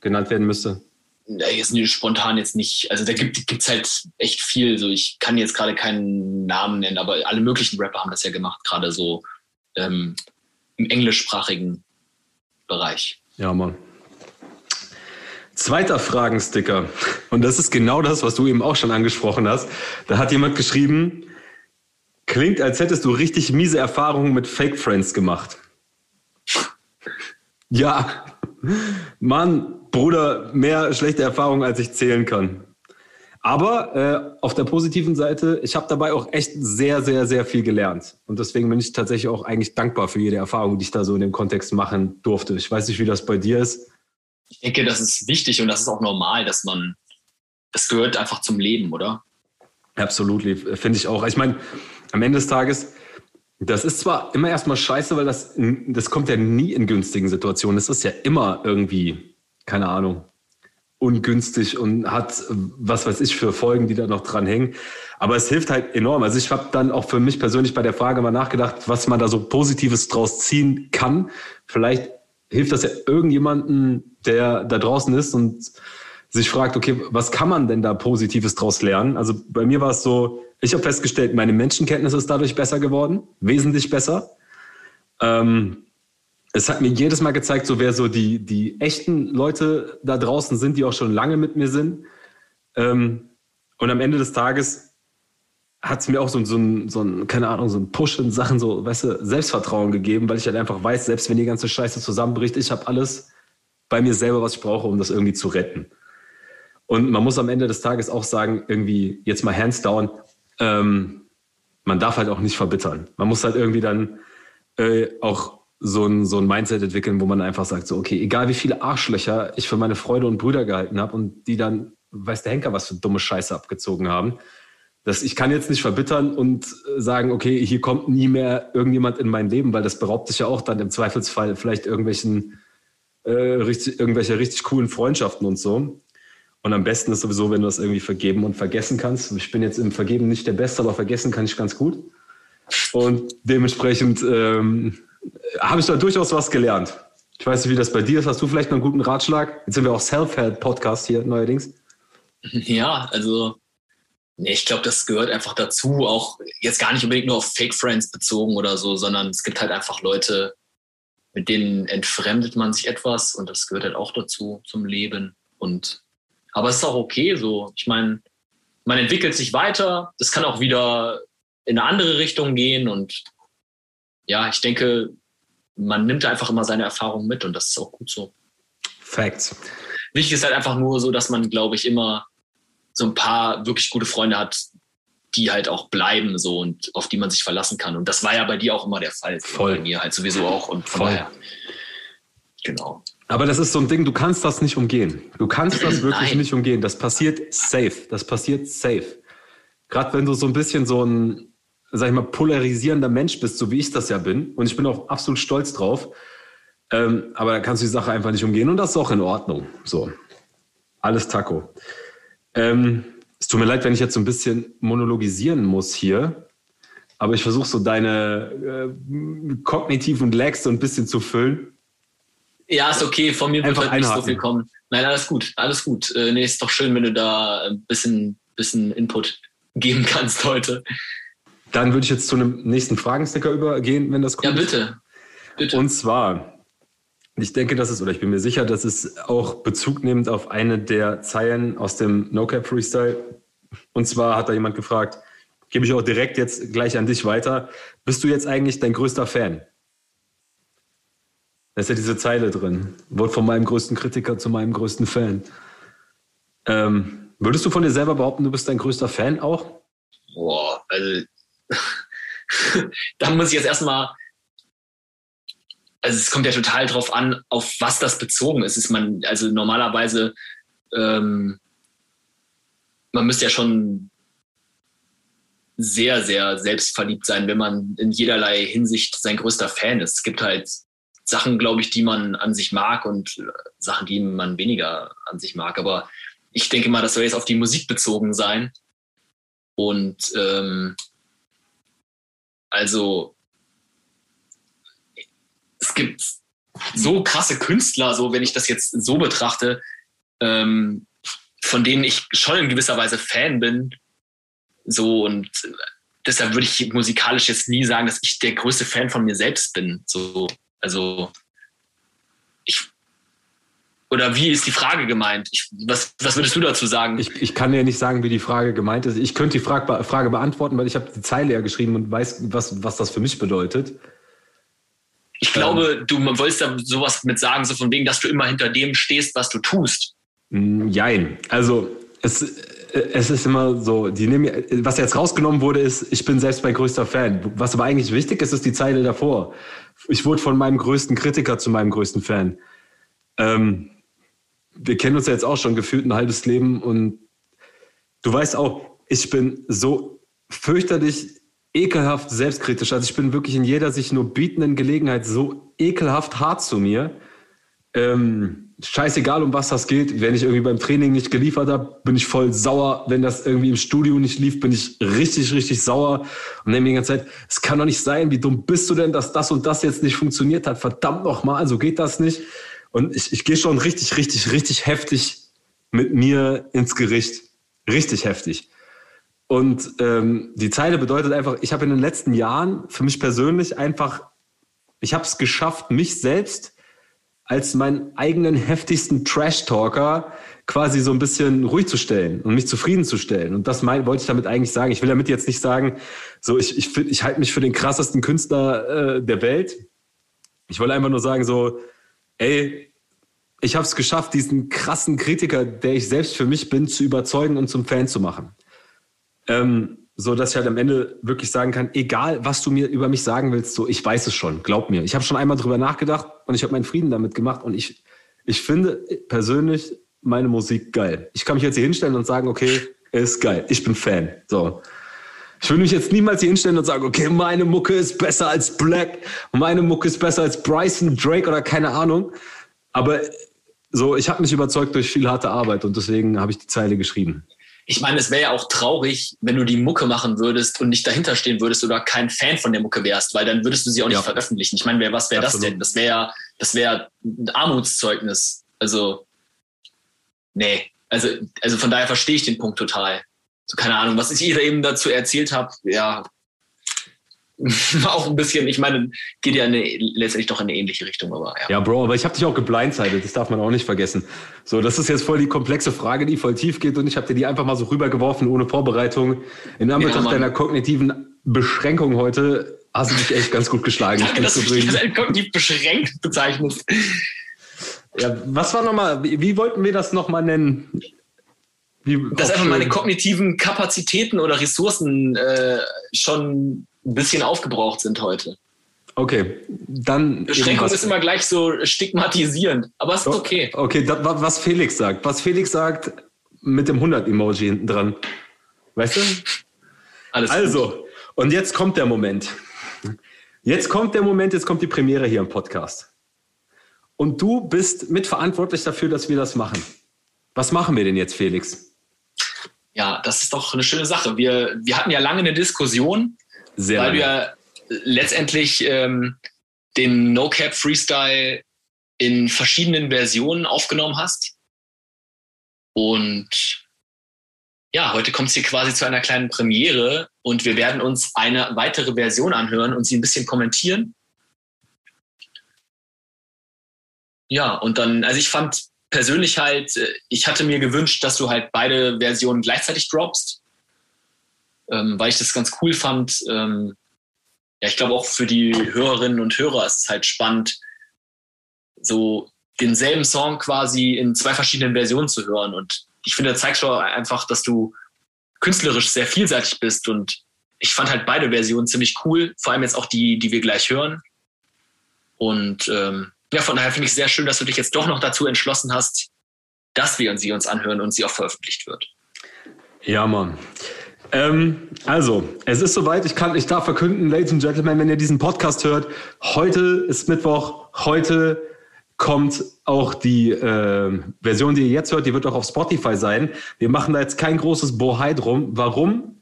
genannt werden müsste ja, jetzt spontan jetzt nicht, also da gibt es halt echt viel. So, ich kann jetzt gerade keinen Namen nennen, aber alle möglichen Rapper haben das ja gemacht, gerade so ähm, im englischsprachigen Bereich. Ja, Mann. Zweiter Fragensticker. Und das ist genau das, was du eben auch schon angesprochen hast. Da hat jemand geschrieben, klingt, als hättest du richtig miese Erfahrungen mit Fake Friends gemacht. Ja, Mann, Bruder, mehr schlechte Erfahrungen, als ich zählen kann. Aber äh, auf der positiven Seite, ich habe dabei auch echt sehr, sehr, sehr viel gelernt. Und deswegen bin ich tatsächlich auch eigentlich dankbar für jede Erfahrung, die ich da so in dem Kontext machen durfte. Ich weiß nicht, wie das bei dir ist. Ich denke, das ist wichtig und das ist auch normal, dass man, das gehört einfach zum Leben, oder? Absolut, finde ich auch. Ich meine, am Ende des Tages, das ist zwar immer erstmal scheiße, weil das, das kommt ja nie in günstigen Situationen. Das ist ja immer irgendwie keine Ahnung, ungünstig und hat was weiß ich für Folgen, die da noch dran hängen. Aber es hilft halt enorm. Also ich habe dann auch für mich persönlich bei der Frage mal nachgedacht, was man da so Positives draus ziehen kann. Vielleicht hilft das ja irgendjemanden, der da draußen ist und sich fragt, okay, was kann man denn da Positives draus lernen? Also bei mir war es so, ich habe festgestellt, meine Menschenkenntnis ist dadurch besser geworden, wesentlich besser. Ähm, es hat mir jedes Mal gezeigt, so wer so die, die echten Leute da draußen sind, die auch schon lange mit mir sind. Ähm, und am Ende des Tages hat es mir auch so, so, ein, so ein, keine Ahnung, so ein Push in Sachen so, weißt du, Selbstvertrauen gegeben, weil ich halt einfach weiß, selbst wenn die ganze Scheiße zusammenbricht, ich habe alles bei mir selber, was ich brauche, um das irgendwie zu retten. Und man muss am Ende des Tages auch sagen, irgendwie, jetzt mal hands down, ähm, man darf halt auch nicht verbittern. Man muss halt irgendwie dann äh, auch so ein, so ein Mindset entwickeln, wo man einfach sagt, so, okay, egal wie viele Arschlöcher ich für meine Freunde und Brüder gehalten habe und die dann, weiß der Henker, was für dumme Scheiße abgezogen haben, dass ich kann jetzt nicht verbittern und sagen, okay, hier kommt nie mehr irgendjemand in mein Leben, weil das beraubt sich ja auch dann im Zweifelsfall vielleicht irgendwelchen, äh, richtig, irgendwelche richtig coolen Freundschaften und so. Und am besten ist sowieso, wenn du das irgendwie vergeben und vergessen kannst. Ich bin jetzt im Vergeben nicht der Beste, aber vergessen kann ich ganz gut. Und dementsprechend ähm, habe ich da durchaus was gelernt. Ich weiß nicht, wie das bei dir ist. Hast du vielleicht noch einen guten Ratschlag? Jetzt sind wir auch Self-Help-Podcast hier neuerdings. Ja, also ich glaube, das gehört einfach dazu, auch jetzt gar nicht unbedingt nur auf Fake Friends bezogen oder so, sondern es gibt halt einfach Leute, mit denen entfremdet man sich etwas und das gehört halt auch dazu zum Leben. Und aber es ist auch okay so. Ich meine, man entwickelt sich weiter. Das kann auch wieder in eine andere Richtung gehen und ja, ich denke, man nimmt einfach immer seine Erfahrungen mit und das ist auch gut so. Facts. Wichtig ist halt einfach nur so, dass man, glaube ich, immer so ein paar wirklich gute Freunde hat, die halt auch bleiben so und auf die man sich verlassen kann. Und das war ja bei dir auch immer der Fall. Voll. Bei mir halt sowieso auch. Und von Voll. daher. Genau. Aber das ist so ein Ding, du kannst das nicht umgehen. Du kannst das wirklich Nein. nicht umgehen. Das passiert safe. Das passiert safe. Gerade wenn du so ein bisschen so ein, sag ich mal, polarisierender Mensch bist, so wie ich das ja bin. Und ich bin auch absolut stolz drauf. Ähm, aber da kannst du die Sache einfach nicht umgehen. Und das ist auch in Ordnung. So. Alles Taco. Ähm, es tut mir leid, wenn ich jetzt so ein bisschen monologisieren muss hier. Aber ich versuche so deine äh, kognitiven Lags so ein bisschen zu füllen. Ja, ist okay. Von mir wird heute nicht so viel kommen. Nein, alles gut. Alles gut. Äh, nee, ist doch schön, wenn du da ein bisschen, bisschen Input geben kannst heute. Dann würde ich jetzt zu einem nächsten Fragensticker übergehen, wenn das Ja, ist. bitte. Bitte. Und zwar, ich denke, das ist, oder ich bin mir sicher, dass es auch Bezug nimmt auf eine der Zeilen aus dem No Cap Freestyle. Und zwar hat da jemand gefragt, gebe ich auch direkt jetzt gleich an dich weiter. Bist du jetzt eigentlich dein größter Fan? Da ist ja diese Zeile drin. Wurde von meinem größten Kritiker zu meinem größten Fan. Ähm, würdest du von dir selber behaupten, du bist dein größter Fan auch? Boah, also da muss ich jetzt erstmal, also es kommt ja total drauf an, auf was das bezogen ist. ist man, also normalerweise, ähm, man müsste ja schon sehr, sehr selbstverliebt sein, wenn man in jederlei Hinsicht sein größter Fan ist. Es gibt halt Sachen, glaube ich, die man an sich mag und äh, Sachen, die man weniger an sich mag. Aber ich denke mal, das soll jetzt auf die Musik bezogen sein. Und ähm, also es gibt so krasse Künstler, so wenn ich das jetzt so betrachte, ähm, von denen ich schon in gewisser Weise Fan bin. So und deshalb würde ich musikalisch jetzt nie sagen, dass ich der größte Fan von mir selbst bin. So, also oder wie ist die Frage gemeint? Ich, was, was würdest du dazu sagen? Ich, ich kann ja nicht sagen, wie die Frage gemeint ist. Ich könnte die Frage, Frage beantworten, weil ich habe die Zeile ja geschrieben und weiß, was, was das für mich bedeutet. Ich glaube, du wolltest da sowas mit sagen, so von wegen, dass du immer hinter dem stehst, was du tust. Mm, Jein. Also es, äh, es ist immer so, die nehmen, was jetzt rausgenommen wurde, ist, ich bin selbst mein größter Fan. Was aber eigentlich wichtig ist, ist die Zeile davor. Ich wurde von meinem größten Kritiker zu meinem größten Fan. Ähm, wir kennen uns ja jetzt auch schon gefühlt ein halbes Leben und du weißt auch, ich bin so fürchterlich ekelhaft selbstkritisch. Also ich bin wirklich in jeder sich nur bietenden Gelegenheit so ekelhaft hart zu mir. Ähm, scheißegal, um was das geht. Wenn ich irgendwie beim Training nicht geliefert habe, bin ich voll sauer. Wenn das irgendwie im Studio nicht lief, bin ich richtig, richtig sauer. Und dann die ganze Zeit, es kann doch nicht sein, wie dumm bist du denn, dass das und das jetzt nicht funktioniert hat? Verdammt nochmal, so geht das nicht. Und ich, ich gehe schon richtig, richtig, richtig heftig mit mir ins Gericht. Richtig heftig. Und ähm, die Zeile bedeutet einfach, ich habe in den letzten Jahren für mich persönlich einfach, ich habe es geschafft, mich selbst als meinen eigenen heftigsten Trash-Talker quasi so ein bisschen ruhig zu stellen und mich zufriedenzustellen. Und das mein, wollte ich damit eigentlich sagen. Ich will damit jetzt nicht sagen, so ich, ich, ich halte mich für den krassesten Künstler äh, der Welt. Ich wollte einfach nur sagen, so, ey, ich habe es geschafft, diesen krassen Kritiker, der ich selbst für mich bin, zu überzeugen und zum Fan zu machen. Ähm, so dass ich halt am Ende wirklich sagen kann, egal was du mir über mich sagen willst, so ich weiß es schon, glaub mir. Ich habe schon einmal drüber nachgedacht und ich habe meinen Frieden damit gemacht und ich ich finde persönlich meine Musik geil. Ich kann mich jetzt hier hinstellen und sagen, okay, ist geil, ich bin Fan. So. Ich würde mich jetzt niemals hier hinstellen und sagen, okay, meine Mucke ist besser als Black, meine Mucke ist besser als Bryson, Drake oder keine Ahnung. Aber so, ich habe mich überzeugt durch viel harte Arbeit und deswegen habe ich die Zeile geschrieben ich meine, es wäre ja auch traurig, wenn du die Mucke machen würdest und nicht dahinter stehen würdest oder kein Fan von der Mucke wärst, weil dann würdest du sie auch nicht ja. veröffentlichen. Ich meine, wer, was wäre das denn? Das wäre das wäre ein Armutszeugnis. Also, nee. Also, also von daher verstehe ich den Punkt total. So, keine Ahnung, was ich ihr eben dazu erzählt habe, ja, auch ein bisschen, ich meine, geht ja eine, letztendlich doch in eine ähnliche Richtung, aber ja. Ja, Bro, aber ich habe dich auch geblindsided, das darf man auch nicht vergessen. So, das ist jetzt voll die komplexe Frage, die voll tief geht und ich habe dir die einfach mal so rübergeworfen ohne Vorbereitung. In Anbetracht ja, deiner kognitiven Beschränkung heute hast du dich echt ganz gut geschlagen. Danke, dass du mich als kognitiv beschränkt bezeichnest. Ja, was war nochmal, wie wollten wir das nochmal nennen? Dass einfach meine kognitiven Kapazitäten oder Ressourcen äh, schon ein bisschen aufgebraucht sind heute. Okay, dann. Beschränkung ist immer gleich so stigmatisierend, aber es ist okay. Okay, das, was Felix sagt. Was Felix sagt mit dem 100-Emoji hinten dran. Weißt du? Alles also, gut. und jetzt kommt der Moment. Jetzt kommt der Moment, jetzt kommt die Premiere hier im Podcast. Und du bist mitverantwortlich dafür, dass wir das machen. Was machen wir denn jetzt, Felix? Ja, das ist doch eine schöne Sache. Wir, wir hatten ja lange eine Diskussion, sehr weil lange. du ja letztendlich ähm, den No Cap Freestyle in verschiedenen Versionen aufgenommen hast. Und ja, heute kommt es hier quasi zu einer kleinen Premiere und wir werden uns eine weitere Version anhören und sie ein bisschen kommentieren. Ja, und dann, also ich fand persönlich halt, äh, ich hatte mir gewünscht, dass du halt beide Versionen gleichzeitig droppst ähm, weil ich das ganz cool fand. Ähm, ja, ich glaube auch für die Hörerinnen und Hörer ist es halt spannend, so denselben Song quasi in zwei verschiedenen Versionen zu hören. Und ich finde, da zeigt schon einfach, dass du künstlerisch sehr vielseitig bist. Und ich fand halt beide Versionen ziemlich cool, vor allem jetzt auch die, die wir gleich hören. Und ähm, ja, von daher finde ich sehr schön, dass du dich jetzt doch noch dazu entschlossen hast, dass wir sie uns anhören und sie auch veröffentlicht wird. Ja, Mann. Ähm, also, es ist soweit. Ich kann, ich darf verkünden, Ladies and Gentlemen, wenn ihr diesen Podcast hört, heute ist Mittwoch. Heute kommt auch die äh, Version, die ihr jetzt hört, die wird auch auf Spotify sein. Wir machen da jetzt kein großes Bohai drum. Warum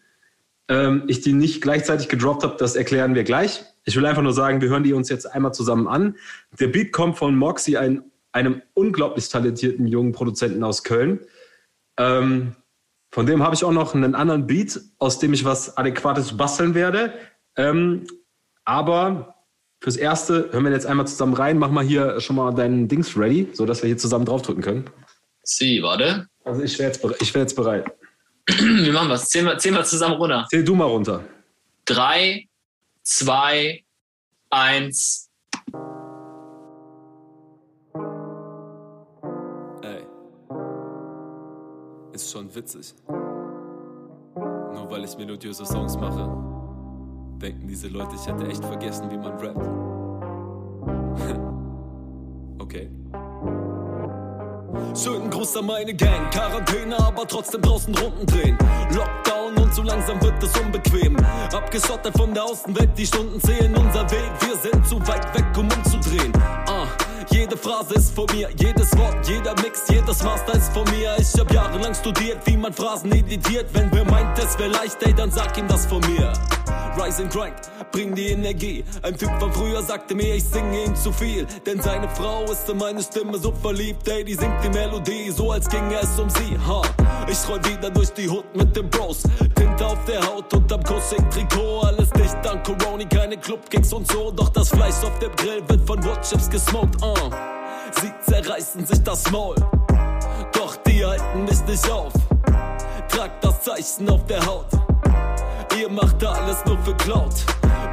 ähm, ich die nicht gleichzeitig gedroppt habe, das erklären wir gleich. Ich will einfach nur sagen, wir hören die uns jetzt einmal zusammen an. Der Beat kommt von Moxie, ein, einem unglaublich talentierten jungen Produzenten aus Köln. Ähm, von dem habe ich auch noch einen anderen Beat, aus dem ich was Adäquates basteln werde. Ähm, aber fürs Erste hören wir jetzt einmal zusammen rein. Mach mal hier schon mal deinen Dings ready, sodass wir hier zusammen draufdrücken können. Sie, warte. Also ich wäre jetzt, ich wär jetzt bereit. Wir machen was. Zählen wir zusammen runter. Zähl du mal runter. Drei, zwei, eins. ist schon witzig. Nur weil ich melodiöse Songs mache, denken diese Leute, ich hätte echt vergessen, wie man rappt. okay. Schönen Gruß an meine Gang, Quarantäne, aber trotzdem draußen Runden drehen. Langsam wird unbequem. Abgeschottet von der Außenwelt, die Stunden zählen unser Weg. Wir sind zu weit weg, um umzudrehen. Jede Phrase ist von mir, jedes Wort, jeder Mix, jedes Master ist von mir. Ich hab jahrelang studiert, wie man Phrasen editiert. Wenn wer meint, es wär leicht, ey, dann sag ihm das von mir. Rise and Grind, bring die Energie. Ein Typ von früher sagte mir, ich singe ihm zu viel. Denn seine Frau ist in meine Stimme so verliebt, ey, die singt die Melodie, so als ginge es um sie. Ha, ich roll wieder durch die Hut mit den Bros. Tinte auf der Haut und am Kussing-Trikot. Alles dicht dank Corona, keine Clubgigs und so. Doch das Fleisch auf dem Grill wird von Woodchips gesmoked, uh. Sie zerreißen sich das Maul, doch die halten mich nicht auf. Trag das Zeichen auf der Haut. Ihr macht alles nur für Cloud.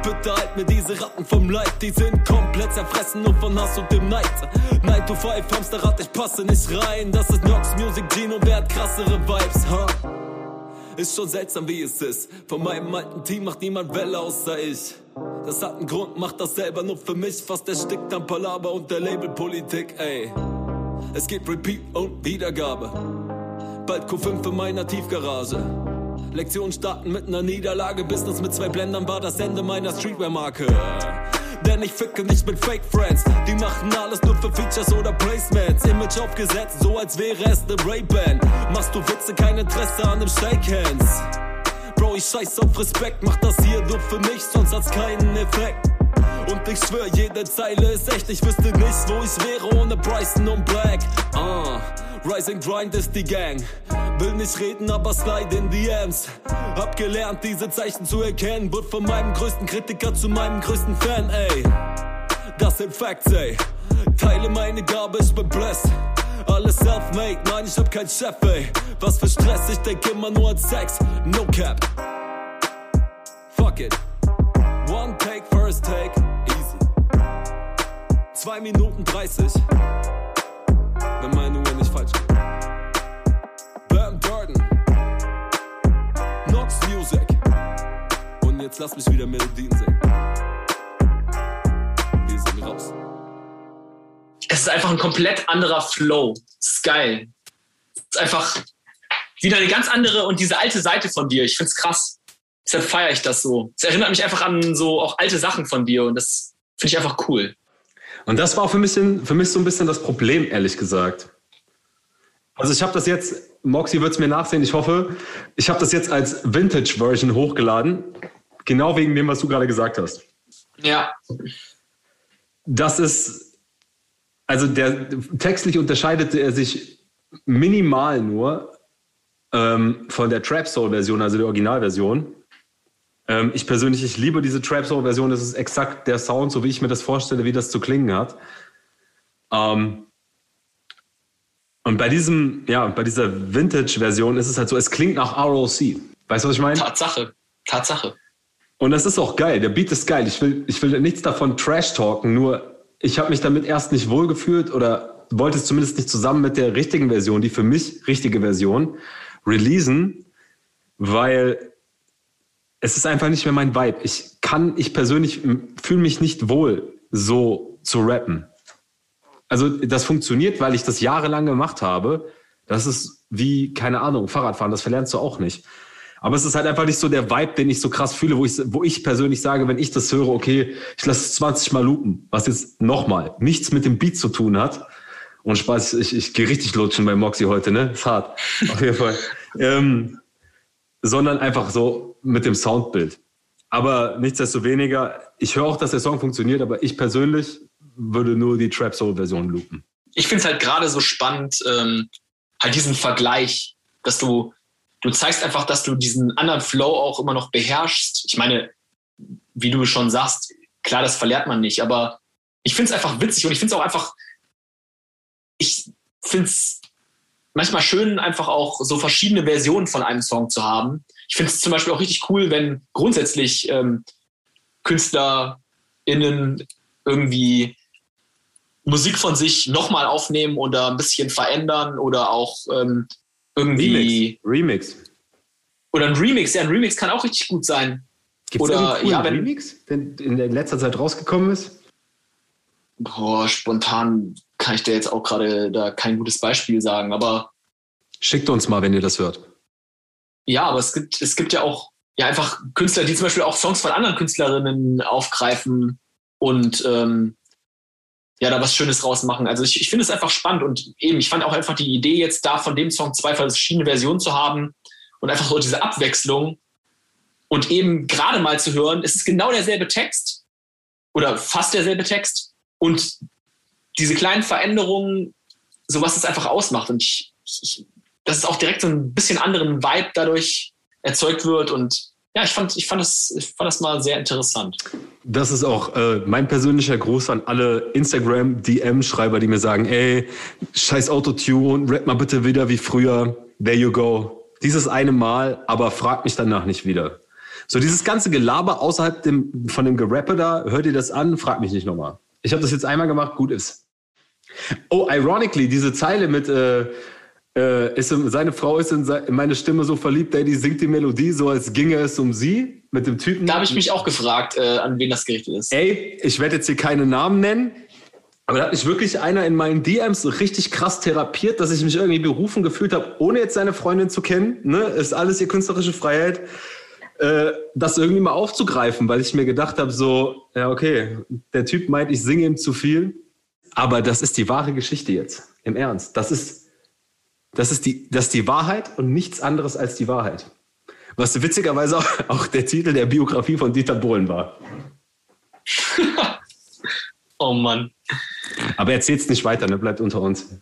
Bitte halt mir diese Ratten vom Leib, die sind komplett zerfressen nur von Hass und dem Neid. 9 to 5 Hamsterrad, ich passe nicht rein. Das ist Nox Music Gino, wer hat krassere Vibes, ha? Huh? Ist schon seltsam, wie es ist. Von meinem alten Team macht niemand Welle außer ich. Das hat einen Grund, macht das selber nur für mich. Fast erstickt am Palaber und der Labelpolitik, ey. Es gibt Repeat und Wiedergabe. Bald Q5 in meiner Tiefgarage. Lektion starten mit einer Niederlage. Business mit zwei Blendern war das Ende meiner Streetwear-Marke. Denn ich ficke nicht mit Fake Friends. Die machen alles nur für Features oder Placements. Image aufgesetzt, so als wäre es eine Ray-Ban. Machst du Witze, kein Interesse an dem Shake Hands. Bro, ich scheiß auf Respekt, mach das hier nur für mich, sonst hat's keinen Effekt. Und ich schwör, jede Zeile ist echt, ich wüsste nicht, wo ich wäre ohne Bryson und Black. Uh, Rising Grind ist die Gang. Will nicht reden, aber slide in DMs. Hab gelernt, diese Zeichen zu erkennen. Wird von meinem größten Kritiker zu meinem größten Fan, ey. Das sind Facts, ey. Teile meine Gabe, ich bin blessed. Alles self-made, nein, ich hab kein Chef, ey. Was für Stress, ich denk immer nur an Sex. No cap. Fuck it. One take, first take, easy. 2 Minuten 30. Wenn meine Uhr nicht falsch geht. Jetzt lass mich wieder Melodien singen. Wir sind raus. Es ist einfach ein komplett anderer Flow. Das ist geil. Es ist einfach wieder eine ganz andere und diese alte Seite von dir. Ich find's krass. Deshalb feiere ich das so. Es erinnert mich einfach an so auch alte Sachen von dir und das finde ich einfach cool. Und das war auch für mich, für mich so ein bisschen das Problem, ehrlich gesagt. Also ich habe das jetzt, Moxie wird es mir nachsehen, ich hoffe, ich habe das jetzt als Vintage-Version hochgeladen, genau wegen dem, was du gerade gesagt hast. Ja. Das ist, also der textlich unterscheidete er sich minimal nur ähm, von der Trap Soul-Version, also der Originalversion. Ähm, ich persönlich, ich liebe diese Trap Soul-Version, das ist exakt der Sound, so wie ich mir das vorstelle, wie das zu klingen hat. Ähm, und bei diesem, ja, bei dieser Vintage-Version ist es halt so, es klingt nach ROC. Weißt du, was ich meine? Tatsache. Tatsache. Und das ist auch geil. Der Beat ist geil. Ich will, ich will nichts davon trash-talken, nur ich habe mich damit erst nicht wohlgefühlt oder wollte es zumindest nicht zusammen mit der richtigen Version, die für mich richtige Version, releasen, weil es ist einfach nicht mehr mein Vibe. Ich kann, ich persönlich fühle mich nicht wohl, so zu rappen. Also das funktioniert, weil ich das jahrelang gemacht habe. Das ist wie, keine Ahnung, Fahrradfahren, das verlernst du auch nicht. Aber es ist halt einfach nicht so der Vibe, den ich so krass fühle, wo ich, wo ich persönlich sage, wenn ich das höre, okay, ich lasse es 20 Mal loopen, was jetzt nochmal nichts mit dem Beat zu tun hat. Und Spaß, ich, ich gehe richtig lutschen bei Moxie heute, ne? Ist hart. Auf jeden Fall. ähm, sondern einfach so mit dem Soundbild. Aber nichtsdestoweniger, ich höre auch, dass der Song funktioniert, aber ich persönlich würde nur die Trap Soul Version loopen. Ich finde es halt gerade so spannend, ähm, halt diesen Vergleich, dass du, du zeigst einfach, dass du diesen anderen Flow auch immer noch beherrschst. Ich meine, wie du schon sagst, klar, das verlernt man nicht, aber ich finde es einfach witzig und ich finde es auch einfach, ich finde es manchmal schön, einfach auch so verschiedene Versionen von einem Song zu haben. Ich finde es zum Beispiel auch richtig cool, wenn grundsätzlich ähm, KünstlerInnen irgendwie Musik von sich nochmal aufnehmen oder ein bisschen verändern oder auch ähm, irgendwie. Remix. Remix. Oder ein Remix. Ja, ein Remix kann auch richtig gut sein. Gibt es einen ja, wenn, Remix, der in letzter Zeit rausgekommen ist? Boah, spontan kann ich dir jetzt auch gerade da kein gutes Beispiel sagen, aber. Schickt uns mal, wenn ihr das hört. Ja, aber es gibt, es gibt ja auch ja, einfach Künstler, die zum Beispiel auch Songs von anderen Künstlerinnen aufgreifen und ähm, ja, da was Schönes rausmachen. Also ich, ich finde es einfach spannend und eben, ich fand auch einfach die Idee, jetzt da von dem Song zwei verschiedene Versionen zu haben und einfach so diese Abwechslung und eben gerade mal zu hören, es ist genau derselbe Text oder fast derselbe Text und diese kleinen Veränderungen, so was es einfach ausmacht. Und ich, ich, dass es auch direkt so ein bisschen anderen Vibe dadurch erzeugt wird. Und ja, ich fand, ich fand das, ich fand das mal sehr interessant. Das ist auch äh, mein persönlicher Gruß an alle Instagram-DM-Schreiber, die mir sagen, ey, scheiß Autotune, rap mal bitte wieder wie früher. There you go. Dieses eine Mal, aber frag mich danach nicht wieder. So dieses ganze Gelaber außerhalb dem, von dem Gerappe da, hört ihr das an, frag mich nicht nochmal. Ich habe das jetzt einmal gemacht, gut ist. Oh, ironically, diese Zeile mit äh, äh, ist, seine Frau ist in, in, meine Stimme so verliebt, die singt die Melodie so, als ginge es um sie mit dem Typen. Da habe ich mich auch gefragt, äh, an wen das gerichtet ist. Ey, ich werde jetzt hier keine Namen nennen, aber da hat mich wirklich einer in meinen DMs so richtig krass therapiert, dass ich mich irgendwie berufen gefühlt habe, ohne jetzt seine Freundin zu kennen. Ne? Ist alles ihr künstlerische Freiheit. Äh, das irgendwie mal aufzugreifen, weil ich mir gedacht habe, so, ja, okay, der Typ meint, ich singe ihm zu viel. Aber das ist die wahre Geschichte jetzt. Im Ernst. Das ist, das ist die, das ist die Wahrheit und nichts anderes als die Wahrheit. Was witzigerweise auch, auch der Titel der Biografie von Dieter Bohlen war. oh Mann. Aber erzähl's nicht weiter, ne? Bleibt unter uns.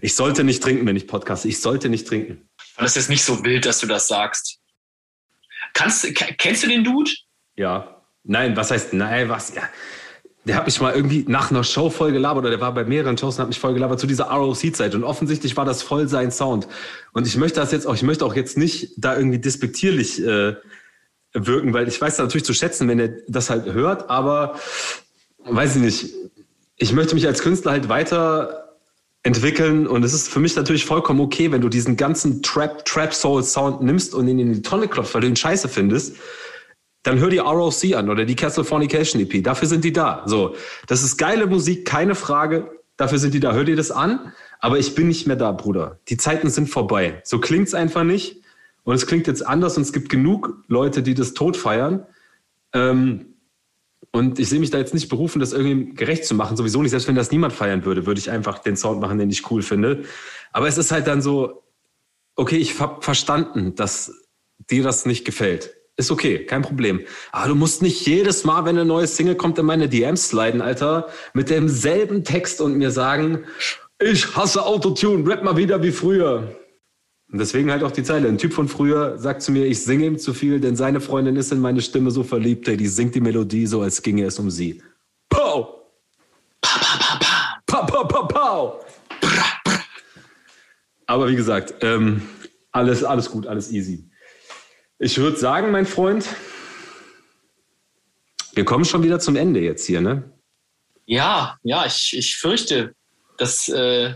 Ich sollte nicht trinken, wenn ich podcaste. Ich sollte nicht trinken. Das ist nicht so wild, dass du das sagst. Kannst, kennst du den Dude? Ja. Nein, was heißt, nein, was? Ja der hat mich mal irgendwie nach einer Show voll gelabert oder der war bei mehreren Shows und hat mich voll gelabert zu dieser ROC-Zeit und offensichtlich war das voll sein Sound. Und ich möchte das jetzt auch, ich möchte auch jetzt nicht da irgendwie despektierlich äh, wirken, weil ich weiß natürlich zu schätzen, wenn er das halt hört, aber weiß ich nicht. Ich möchte mich als Künstler halt weiter entwickeln und es ist für mich natürlich vollkommen okay, wenn du diesen ganzen Trap, Trap Soul Sound nimmst und ihn in die Tonne klopfst, weil du ihn scheiße findest dann hör dir ROC an oder die Castle Fornication EP. Dafür sind die da. So, das ist geile Musik, keine Frage. Dafür sind die da. Hör dir das an. Aber ich bin nicht mehr da, Bruder. Die Zeiten sind vorbei. So klingt's einfach nicht. Und es klingt jetzt anders und es gibt genug Leute, die das tot feiern. Ähm, und ich sehe mich da jetzt nicht berufen, das irgendwie gerecht zu machen. Sowieso nicht. Selbst wenn das niemand feiern würde, würde ich einfach den Sound machen, den ich cool finde. Aber es ist halt dann so, okay, ich habe verstanden, dass dir das nicht gefällt. Ist okay, kein Problem. Aber du musst nicht jedes Mal, wenn eine neue Single kommt, in meine DMs sliden, Alter, mit demselben Text und mir sagen, ich hasse Autotune, rap mal wieder wie früher. Und deswegen halt auch die Zeile. Ein Typ von früher sagt zu mir, ich singe ihm zu viel, denn seine Freundin ist in meine Stimme so verliebt, ey, die singt die Melodie so, als ginge es um sie. Pow! Pa, pa, pa, pa. Pa, pa, pa, pow! Aber wie gesagt, ähm, alles, alles gut, alles easy. Ich würde sagen, mein Freund, wir kommen schon wieder zum Ende jetzt hier, ne? Ja, ja, ich, ich fürchte, dass. Äh,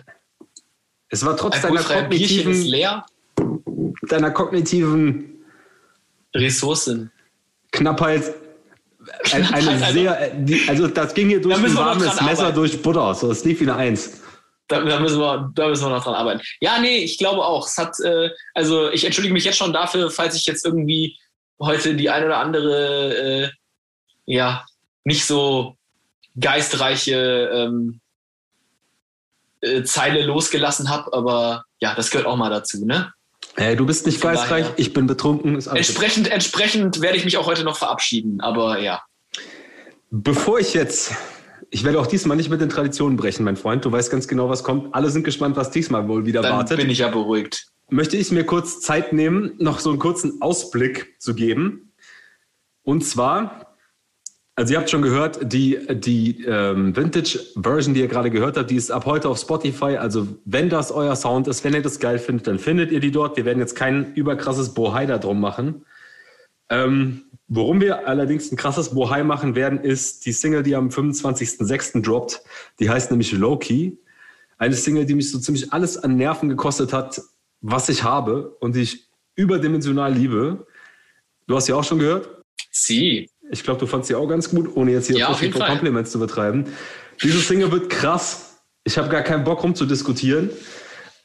es war trotz deiner kognitiven. leer. Deiner kognitiven. Ressourcen. Knappheit. Eine, eine also, sehr. Die, also, das ging hier durch ein warmes Messer durch Butter. So, es lief wie eine Eins. Da, da, müssen wir, da müssen wir noch dran arbeiten. Ja, nee, ich glaube auch. Es hat, äh, also ich entschuldige mich jetzt schon dafür, falls ich jetzt irgendwie heute die ein oder andere, äh, ja, nicht so geistreiche ähm, äh, Zeile losgelassen habe, aber ja, das gehört auch mal dazu, ne? Hey, du bist nicht Von geistreich, daher, ich bin betrunken. entsprechend, entsprechend werde ich mich auch heute noch verabschieden, aber ja. Bevor ich jetzt ich werde auch diesmal nicht mit den Traditionen brechen, mein Freund. Du weißt ganz genau, was kommt. Alle sind gespannt, was diesmal wohl wieder Dann wartet. bin ich ja beruhigt. Möchte ich mir kurz Zeit nehmen, noch so einen kurzen Ausblick zu geben. Und zwar, also ihr habt schon gehört, die, die ähm, Vintage-Version, die ihr gerade gehört habt, die ist ab heute auf Spotify. Also wenn das euer Sound ist, wenn ihr das geil findet, dann findet ihr die dort. Wir werden jetzt kein überkrasses Bohai da drum machen. Ähm, worum wir allerdings ein krasses Bohai machen werden, ist die Single, die am 25.06. droppt. Die heißt nämlich Low-Key. Eine Single, die mich so ziemlich alles an Nerven gekostet hat, was ich habe und die ich überdimensional liebe. Du hast sie auch schon gehört? Sie. Ich glaube, du fandst sie auch ganz gut, ohne jetzt hier ja, viel Compliments zu betreiben. Diese Single wird krass. Ich habe gar keinen Bock rumzudiskutieren.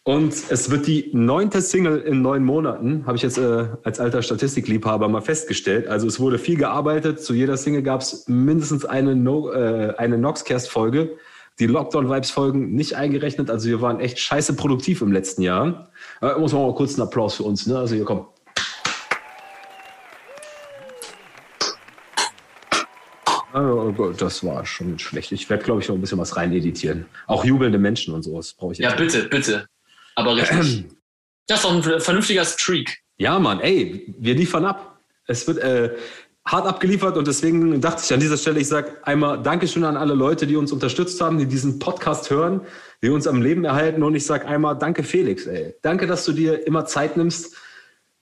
Und es wird die neunte Single in neun Monaten, habe ich jetzt äh, als alter Statistikliebhaber mal festgestellt. Also es wurde viel gearbeitet. Zu jeder Single gab es mindestens eine, no, äh, eine Noxcast-Folge. Die Lockdown-Vibes-Folgen nicht eingerechnet. Also wir waren echt scheiße produktiv im letzten Jahr. Äh, muss man mal kurz einen Applaus für uns. Ne? Also hier kommt. Oh Gott, das war schon schlecht. Ich werde, glaube ich, noch ein bisschen was rein editieren. Auch jubelnde Menschen und sowas brauche ich jetzt. Ja, bitte, bitte. Aber richtig. das ist doch ein vernünftiger Streak. Ja, Mann, ey, wir liefern ab. Es wird äh, hart abgeliefert und deswegen dachte ich an dieser Stelle, ich sage einmal Dankeschön an alle Leute, die uns unterstützt haben, die diesen Podcast hören, die uns am Leben erhalten und ich sage einmal Danke Felix, ey. Danke, dass du dir immer Zeit nimmst,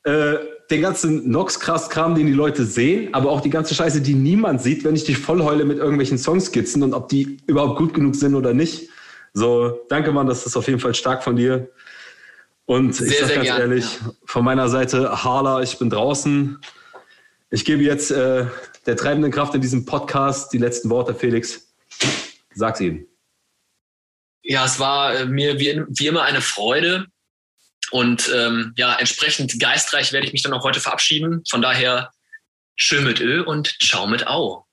äh, den ganzen Nox-Krass-Kram, den die Leute sehen, aber auch die ganze Scheiße, die niemand sieht, wenn ich dich vollheule mit irgendwelchen Songskizzen und ob die überhaupt gut genug sind oder nicht. So, danke Mann, das ist auf jeden Fall stark von dir. Und sehr, ich sag ganz gern, ehrlich, ja. von meiner Seite, Harla, ich bin draußen. Ich gebe jetzt äh, der treibenden Kraft in diesem Podcast die letzten Worte, Felix. Sag's ihm. Ja, es war äh, mir wie, wie immer eine Freude. Und ähm, ja, entsprechend geistreich werde ich mich dann auch heute verabschieden. Von daher schön mit Ö und ciao mit Au.